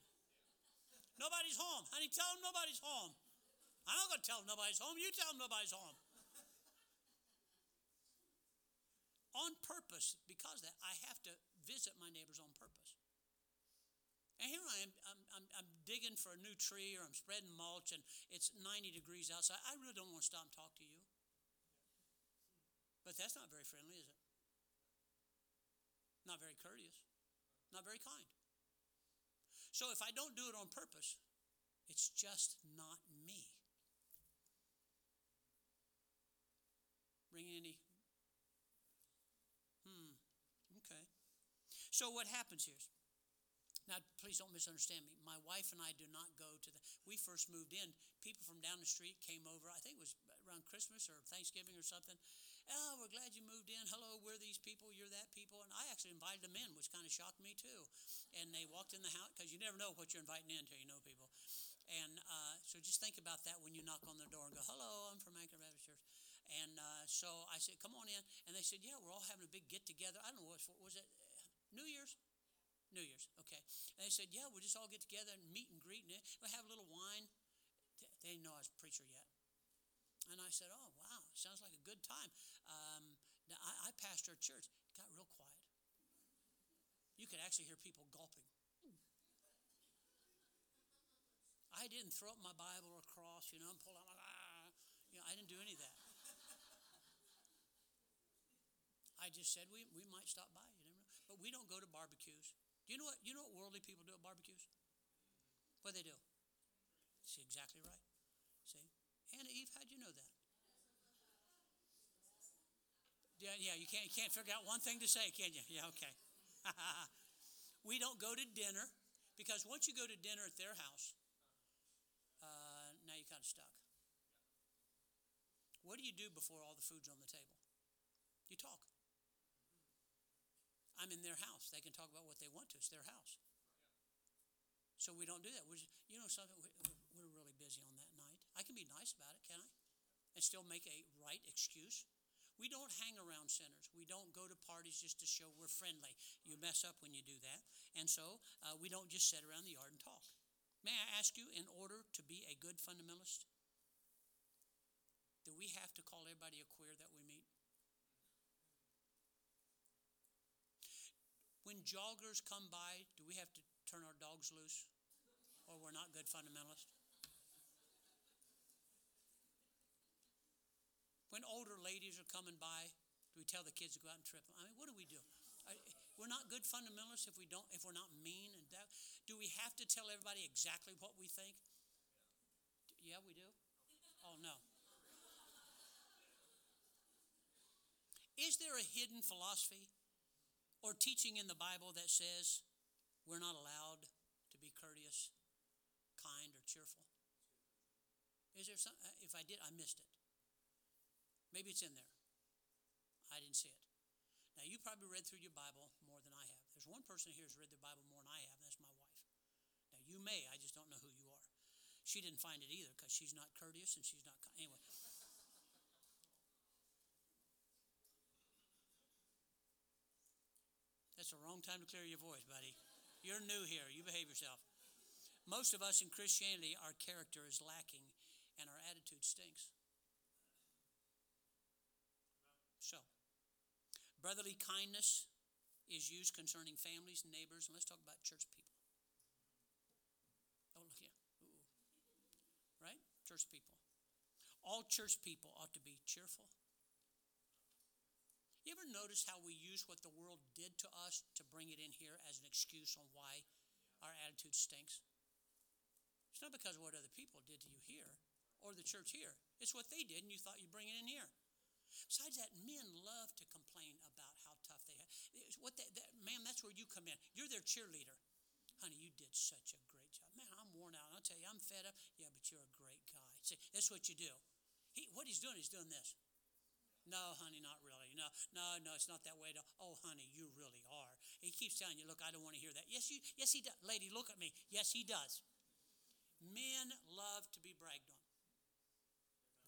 Nobody's home. Honey, tell them nobody's home. I'm not going to tell them nobody's home. You tell them nobody's home. on purpose, because that, I have to visit my neighbors on purpose. And here I am, I'm, I'm, I'm, digging for a new tree or I'm spreading mulch and it's 90 degrees outside. I really don't want to stop and talk to you. But that's not very friendly, is it? Not very courteous, not very kind. So if I don't do it on purpose, it's just not me. Bring any? Hmm. Okay. So what happens here? Now, please don't misunderstand me. My wife and I do not go to the. We first moved in. People from down the street came over. I think it was around Christmas or Thanksgiving or something. Oh, we're glad you moved in. Hello, we're these people. You're that people. And I actually invited them in, which kind of shocked me too. And they walked in the house because you never know what you're inviting in until you know people. And uh, so just think about that when you knock on their door and go, "Hello, I'm from Anchor Baptist Church." And uh, so I said, "Come on in." And they said, "Yeah, we're all having a big get together." I don't know what was it. New Year's. New Year's, okay. And they said, yeah, we'll just all get together and meet and greet, and we'll have a little wine. They didn't know I was a preacher yet. And I said, oh, wow, sounds like a good time. Um, now, I, I pastor a church. It got real quiet. You could actually hear people gulping. I didn't throw up my Bible or cross, you know, and pull out my, ah, you know, I didn't do any of that. I just said we, we might stop by, you never know. But we don't go to barbecues. Do you know what you know what worldly people do at barbecues? What they do? See exactly right. See? Anna Eve, how'd you know that? Yeah, yeah, you can't you can't figure out one thing to say, can you? Yeah, okay. we don't go to dinner because once you go to dinner at their house, uh, now you're kind of stuck. What do you do before all the food's on the table? You talk. I'm in their house. They can talk about what they want to. It's their house. So we don't do that. We're just, you know something? We're really busy on that night. I can be nice about it, can I? And still make a right excuse. We don't hang around sinners. We don't go to parties just to show we're friendly. You mess up when you do that. And so uh, we don't just sit around the yard and talk. May I ask you, in order to be a good fundamentalist, do we have to call everybody a queer that we meet? When joggers come by, do we have to turn our dogs loose? Or we're not good fundamentalists? When older ladies are coming by, do we tell the kids to go out and trip them? I mean, what do we do? I, we're not good fundamentalists if we don't if we're not mean and that. Do we have to tell everybody exactly what we think? Yeah, we do. Oh no. Is there a hidden philosophy or teaching in the Bible that says we're not allowed to be courteous, kind, or cheerful? Is there some? Uh, if I did, I missed it. Maybe it's in there. I didn't see it. Now, you probably read through your Bible more than I have. There's one person here who's read the Bible more than I have, and that's my wife. Now, you may, I just don't know who you are. She didn't find it either because she's not courteous and she's not. Anyway. That's the wrong time to clear your voice, buddy. You're new here. You behave yourself. Most of us in Christianity, our character is lacking and our attitude stinks. So, brotherly kindness, is used concerning families, and neighbors, and let's talk about church people. Oh, here. Ooh. Right? Church people. All church people ought to be cheerful. You ever notice how we use what the world did to us to bring it in here as an excuse on why our attitude stinks? It's not because of what other people did to you here or the church here. It's what they did, and you thought you'd bring it in here. Besides that, men love to complain about how tough they have. What they, that, man, that's where you come in. You're their cheerleader. Honey, you did such a great job. Man, I'm worn out. I'll tell you, I'm fed up. Yeah, but you're a great guy. See, that's what you do. He, what he's doing, he's doing this. No, honey, not really. No, no, no, it's not that way. No. Oh, honey, you really are. He keeps telling you, look, I don't want to hear that. Yes, you, yes, he does. Lady, look at me. Yes, he does. Men love to be bragged on.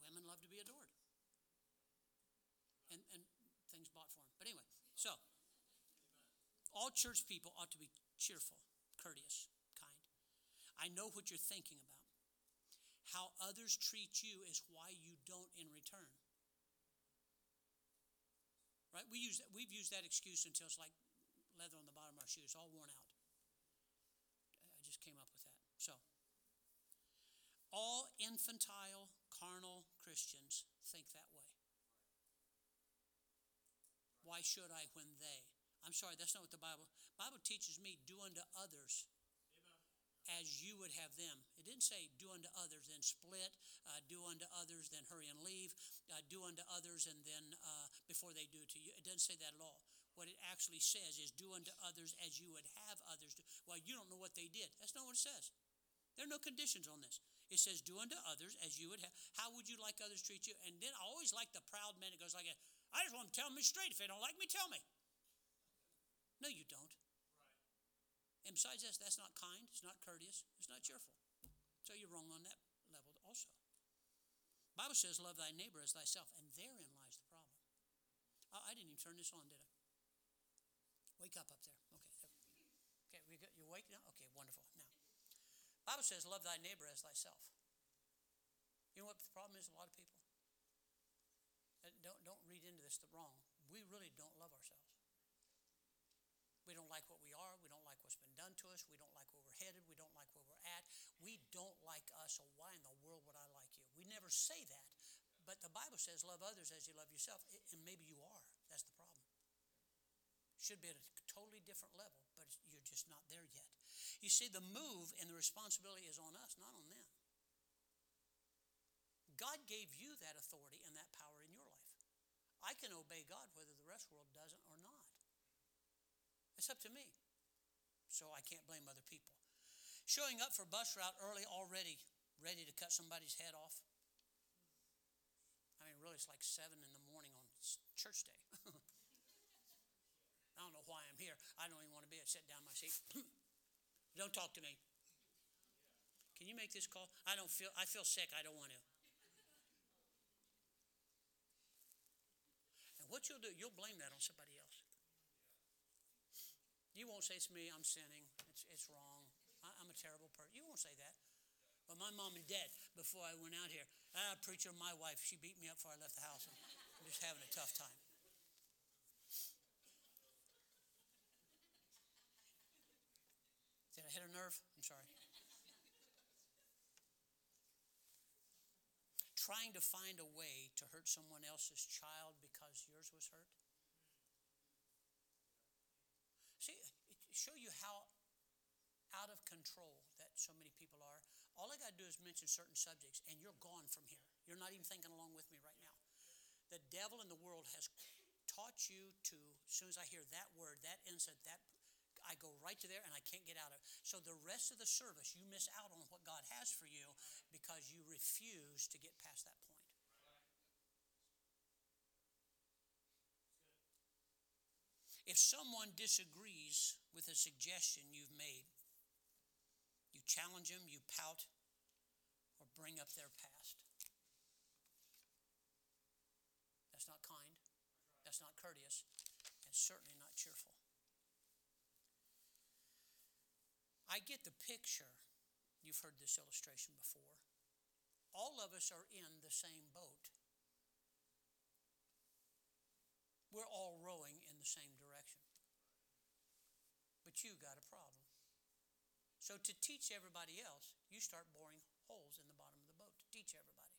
Women love to be adored. And, and things bought for them. But anyway, so all church people ought to be cheerful, courteous, kind. I know what you're thinking about. How others treat you is why you don't in return. Right? We use that, we've used that excuse until it's like leather on the bottom of our shoes, all worn out. I just came up with that. So, all infantile, carnal Christians think that way. Why should I when they? I'm sorry, that's not what the Bible. Bible teaches me do unto others as you would have them. It didn't say do unto others, then split, uh, do unto others, then hurry and leave, uh, do unto others, and then uh, before they do to you. It doesn't say that at all. What it actually says is do unto others as you would have others do. Well, you don't know what they did. That's not what it says. There are no conditions on this. It says do unto others as you would have. How would you like others treat you? And then I always like the proud man that goes like, I just want to tell me straight. If they don't like me, tell me. No, you don't. And besides this, that's not kind, it's not courteous, it's not cheerful. So you're wrong on that level also. Bible says, love thy neighbor as thyself, and therein lies the problem. Oh, I didn't even turn this on, did I? Wake up up there. Okay. Okay, we got, you awake now? Okay, wonderful. Now, Bible says, love thy neighbor as thyself. You know what the problem is? A lot of people. Uh, don't, don't read into this the wrong. We really don't love ourselves. We don't like what we are. We don't like what's been done to us. We don't like where we're headed. We don't like where we're at. We don't like us, so why in the world would I like you? We never say that. But the Bible says, love others as you love yourself. And maybe you are. That's the problem. Should be at a totally different level, but you're just not there yet. You see, the move and the responsibility is on us, not on them. God gave you that authority and that power in your life. I can obey God whether the rest of the world doesn't or not. It's up to me. So I can't blame other people. Showing up for bus route early already ready to cut somebody's head off. I mean, really, it's like 7 in the morning on church day. I don't know why I'm here. I don't even want to be. I sit down my seat. don't talk to me. Can you make this call? I don't feel. I feel sick. I don't want to. And what you'll do, you'll blame that on somebody else. You won't say to me, I'm sinning. It's, it's wrong. I, am a terrible person. You won't say that. But my mom and dad, before I went out here, ah, preacher, my wife, she beat me up before I left the house. I'm just having a tough time. Did I hit a nerve? I'm sorry. Trying to find a way to hurt someone else's child because yours was hurt? See, show you how out of control that so many people are. All I got to do is mention certain subjects, and you're gone from here. You're not even thinking along with me right now. The devil in the world has taught you to, as soon as I hear that word, that instant, that I go right to there and I can't get out of it. So the rest of the service, you miss out on what God has for you because you refuse to get past that point. If someone disagrees with a suggestion you've made, you challenge them, you pout, or bring up their past. That's not kind, that's not courteous, and certainly not cheerful. I get the picture. You've heard this illustration before. All of us are in the same boat. We're all rowing in the same direction. but you got a problem. So to teach everybody else, you start boring holes in the bottom of the boat to teach everybody.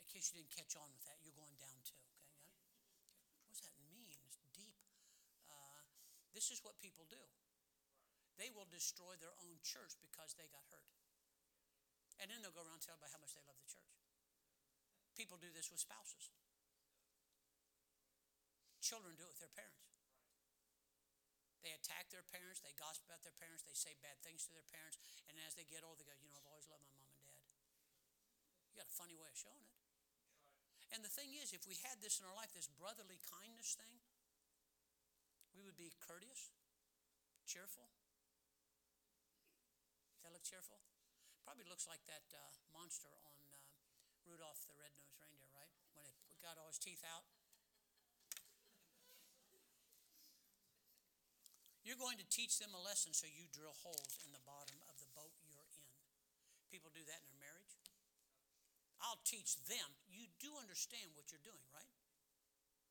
In case you didn't catch on with that, you're going down too. Okay. What does that mean? It's deep. Uh, this is what people do. They will destroy their own church because they got hurt. And then they'll go around and tell everybody how much they love the church. People do this with spouses. Children do it with their parents. They attack their parents, they gossip about their parents, they say bad things to their parents, and as they get older, they go, You know, I've always loved my mom and dad. You got a funny way of showing it. And the thing is, if we had this in our life, this brotherly kindness thing, we would be courteous, cheerful. That look cheerful? Probably looks like that uh, monster on uh, Rudolph the Red-Nosed Reindeer, right? When it got all his teeth out. You're going to teach them a lesson, so you drill holes in the bottom of the boat you're in. People do that in their marriage. I'll teach them. You do understand what you're doing, right?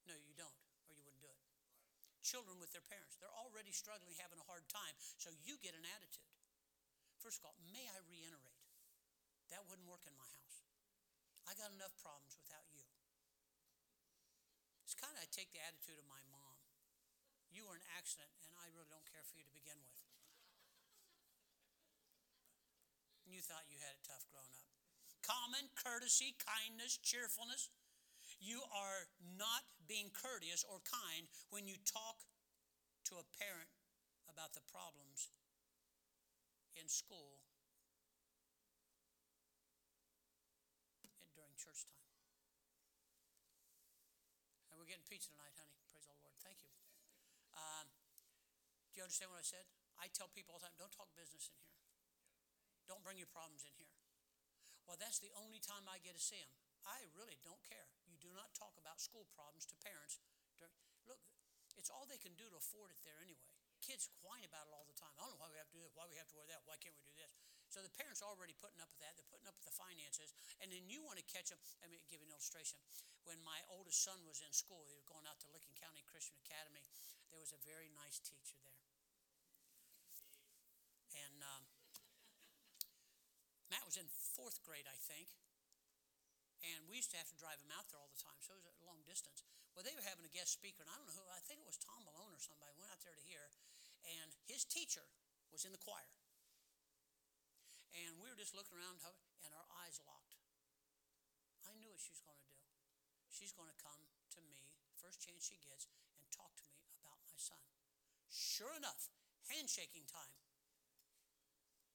No, you don't, or you wouldn't do it. Children with their parents, they're already struggling, having a hard time, so you get an attitude. First of all, may I reiterate, that wouldn't work in my house. I got enough problems without you. It's kind of I take the attitude of my mom. You were an accident, and I really don't care for you to begin with. You thought you had it tough growing up. Common courtesy, kindness, cheerfulness. You are not being courteous or kind when you talk to a parent about the problems in school and during church time. And we're getting pizza tonight, honey. Praise the Lord. Thank you. Um, do you understand what I said? I tell people all the time don't talk business in here, don't bring your problems in here. Well, that's the only time I get to see them. I really don't care. You do not talk about school problems to parents. During, look, it's all they can do to afford it there anyway. Kids whine about it all the time. I don't know why we have to do this, why we have to wear that, why can't we do this? So the parents are already putting up with that. They're putting up with the finances, and then you want to catch them. Let me give you an illustration. When my oldest son was in school, he was going out to Licking County Christian Academy. There was a very nice teacher there, and um, Matt was in fourth grade, I think. And we used to have to drive him out there all the time, so it was a long distance. Well, they were having a guest speaker, and I don't know who, I think it was Tom Malone or somebody, went out there to hear. And his teacher was in the choir. And we were just looking around, and our eyes locked. I knew what she was going to do. She's going to come to me, first chance she gets, and talk to me about my son. Sure enough, handshaking time.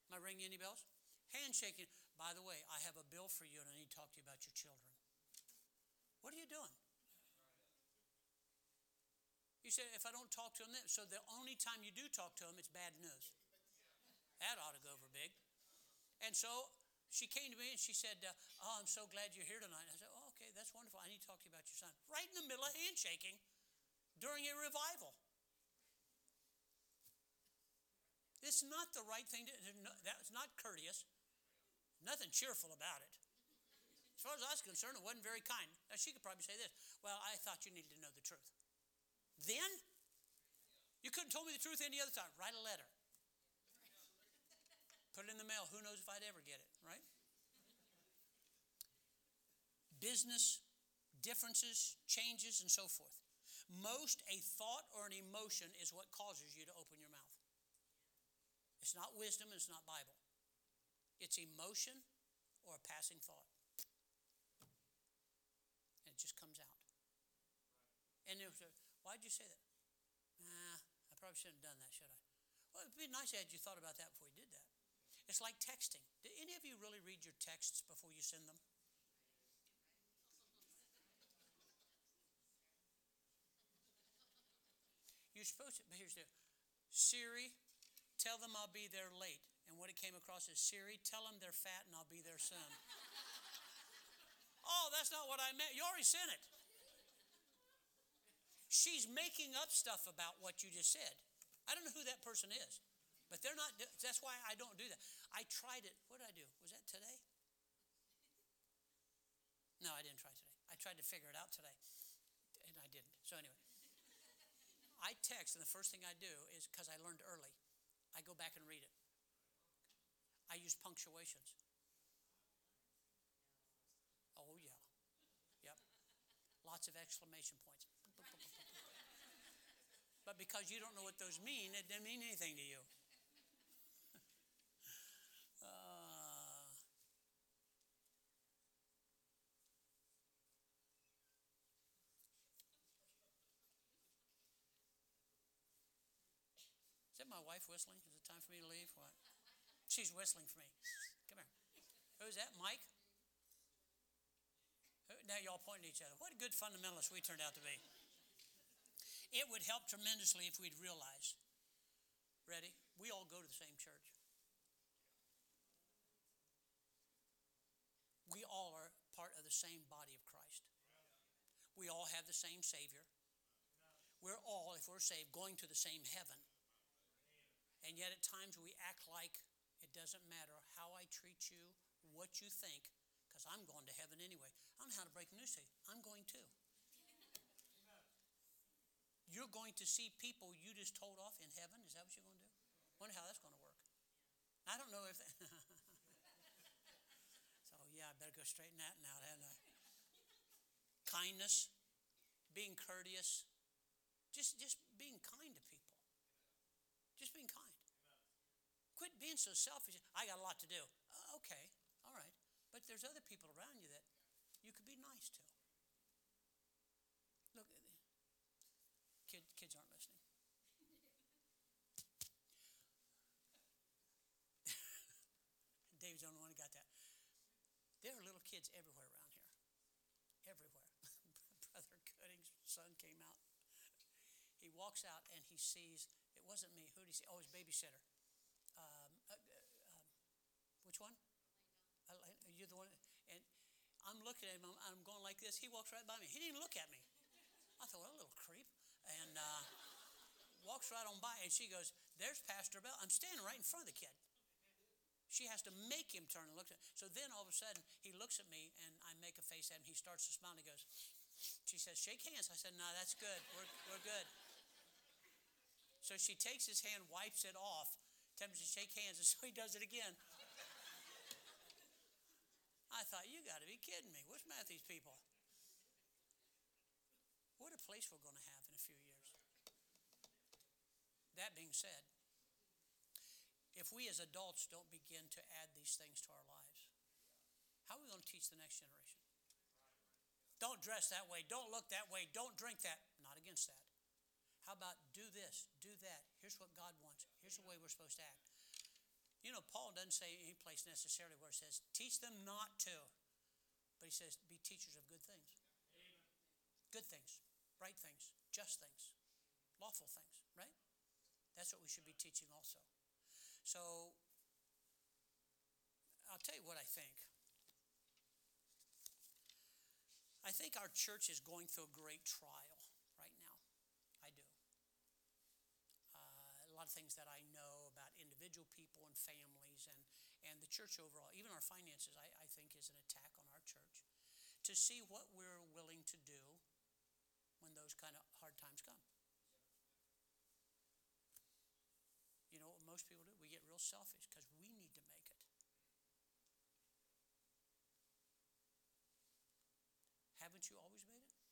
Am I ringing any bells? Handshaking. By the way, I have a bill for you and I need to talk to you about your children. What are you doing? You say, if I don't talk to them, so the only time you do talk to them, it's bad news. That ought to go over big. And so she came to me and she said, uh, Oh, I'm so glad you're here tonight. I said, Oh, okay, that's wonderful. I need to talk to you about your son. Right in the middle of handshaking during a revival. It's not the right thing to That's not courteous. Nothing cheerful about it. As far as I was concerned, it wasn't very kind. Now, she could probably say this Well, I thought you needed to know the truth. Then? You couldn't told me the truth any other time. Write a letter. Put it in the mail. Who knows if I'd ever get it, right? Business, differences, changes, and so forth. Most a thought or an emotion is what causes you to open your mouth. It's not wisdom, it's not Bible. It's emotion or a passing thought. And it just comes out. And was a, why'd you say that? Nah, I probably shouldn't have done that, should I? Well, it'd be nice had you thought about that before you did that. It's like texting. Do any of you really read your texts before you send them? You're supposed to, but here's the Siri, tell them I'll be there late. And what it came across is Siri, tell them they're fat and I'll be there soon. oh, that's not what I meant. You already sent it. She's making up stuff about what you just said. I don't know who that person is, but they're not, that's why I don't do that. I tried it. What did I do? Was that today? No, I didn't try today. I tried to figure it out today, and I didn't. So, anyway. I text, and the first thing I do is because I learned early, I go back and read it. I use punctuations. Oh, yeah. Yep. Lots of exclamation points. But because you don't know what those mean, it didn't mean anything to you. Uh, Is that my wife whistling? Is it time for me to leave? What? She's whistling for me. Come here. Who's that? Mike? Now y'all pointing at each other. What a good fundamentalist we turned out to be. It would help tremendously if we'd realize. Ready? We all go to the same church. We all are part of the same body of Christ. We all have the same Savior. We're all, if we're saved, going to the same heaven. And yet at times we act like it doesn't matter how I treat you, what you think, because I'm going to heaven anyway. I don't know how to break the news to you. I'm going too. You're going to see people you just told off in heaven. Is that what you're going to do? Wonder how that's going to work. I don't know if. so yeah, I better go straighten that out, hadn't I? Kindness, being courteous, just just being kind to people. Just being kind. Quit being so selfish. I got a lot to do. Uh, okay, all right. But there's other people around you that you could be nice to. Look, kid, kids aren't listening. Dave's the only one who got that. There are little everywhere around here. Everywhere. Brother Cudding's son came out. He walks out and he sees, it wasn't me. Who did he see? Oh, his babysitter. Um, uh, uh, um, which one? Elena, You're the one. And I'm looking at him. I'm, I'm going like this. He walks right by me. He didn't look at me. I thought, what a little creep. And uh, walks right on by. And she goes, There's Pastor Bell. I'm standing right in front of the kid. She has to make him turn and look at So then all of a sudden, he looks at me and I make a face at him. He starts to smile and he goes, She says, Shake hands. I said, No, that's good. We're, we're good. So she takes his hand, wipes it off, tells him to shake hands, and so he does it again. I thought, you got to be kidding me. What's with these people? What a place we're going to have in a few years. That being said, if we as adults don't begin to add these things to our lives, how are we going to teach the next generation? Don't dress that way. Don't look that way. Don't drink that. Not against that. How about do this, do that? Here's what God wants. Here's the way we're supposed to act. You know, Paul doesn't say any place necessarily where it says, teach them not to. But he says, be teachers of good things. Good things, right things, just things, lawful things, right? That's what we should be teaching also. So, I'll tell you what I think. I think our church is going through a great trial right now. I do. Uh, a lot of things that I know about individual people and families and, and the church overall, even our finances, I, I think is an attack on our church to see what we're willing to do when those kind of hard times come. You know what most people do? Real selfish because we need to make it. Haven't you always made it?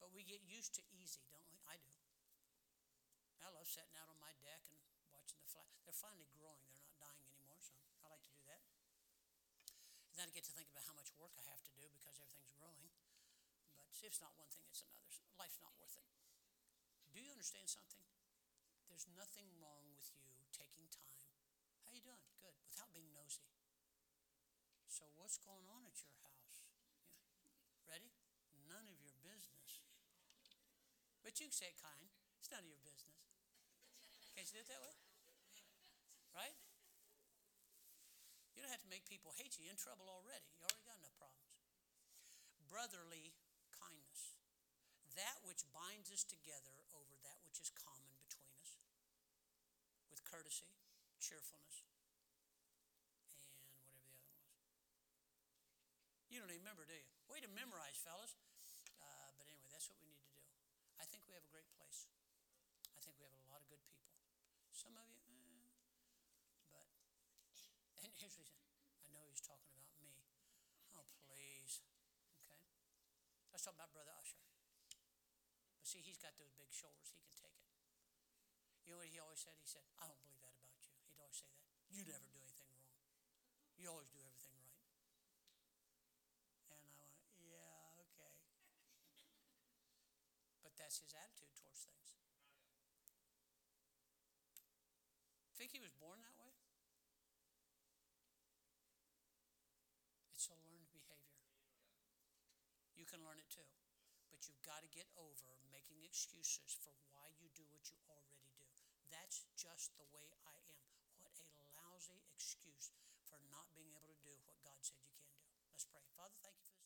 But we get used to easy, don't we? I do. I love sitting out on my deck and watching the fly. They're finally growing. They're not dying anymore, so I like to do that. And then I get to think about how much work I have to do because everything's growing. But if it's not one thing, it's another. Life's not worth it. Do you understand something? There's nothing wrong with you taking time. How you doing? Good. Without being nosy. So what's going on at your house? Yeah. Ready? None of your business. But you can say it kind. It's none of your business. Can't you do it that way? Right? You don't have to make people hate you. You're in trouble already. You already got enough problems. Brotherly kindness. That which binds us together over that which is common courtesy, cheerfulness, and whatever the other one was. You don't even remember, do you? Way to memorize, fellas. Uh, but anyway, that's what we need to do. I think we have a great place. I think we have a lot of good people. Some of you, eh, but, and here's what he said. I know he's talking about me. Oh, please. Okay? Let's talk about Brother Usher. But see, he's got those big shoulders. He can take it. You know what he always said? He said, I don't believe that about you. He'd always say that. You never do anything wrong. You always do everything right. And I went, yeah, okay. But that's his attitude towards things. Think he was born that way? It's a learned behavior. You can learn it too. But you've got to get over making excuses for why you do what you already do. That's just the way I am. What a lousy excuse for not being able to do what God said you can do. Let's pray. Father, thank you for this.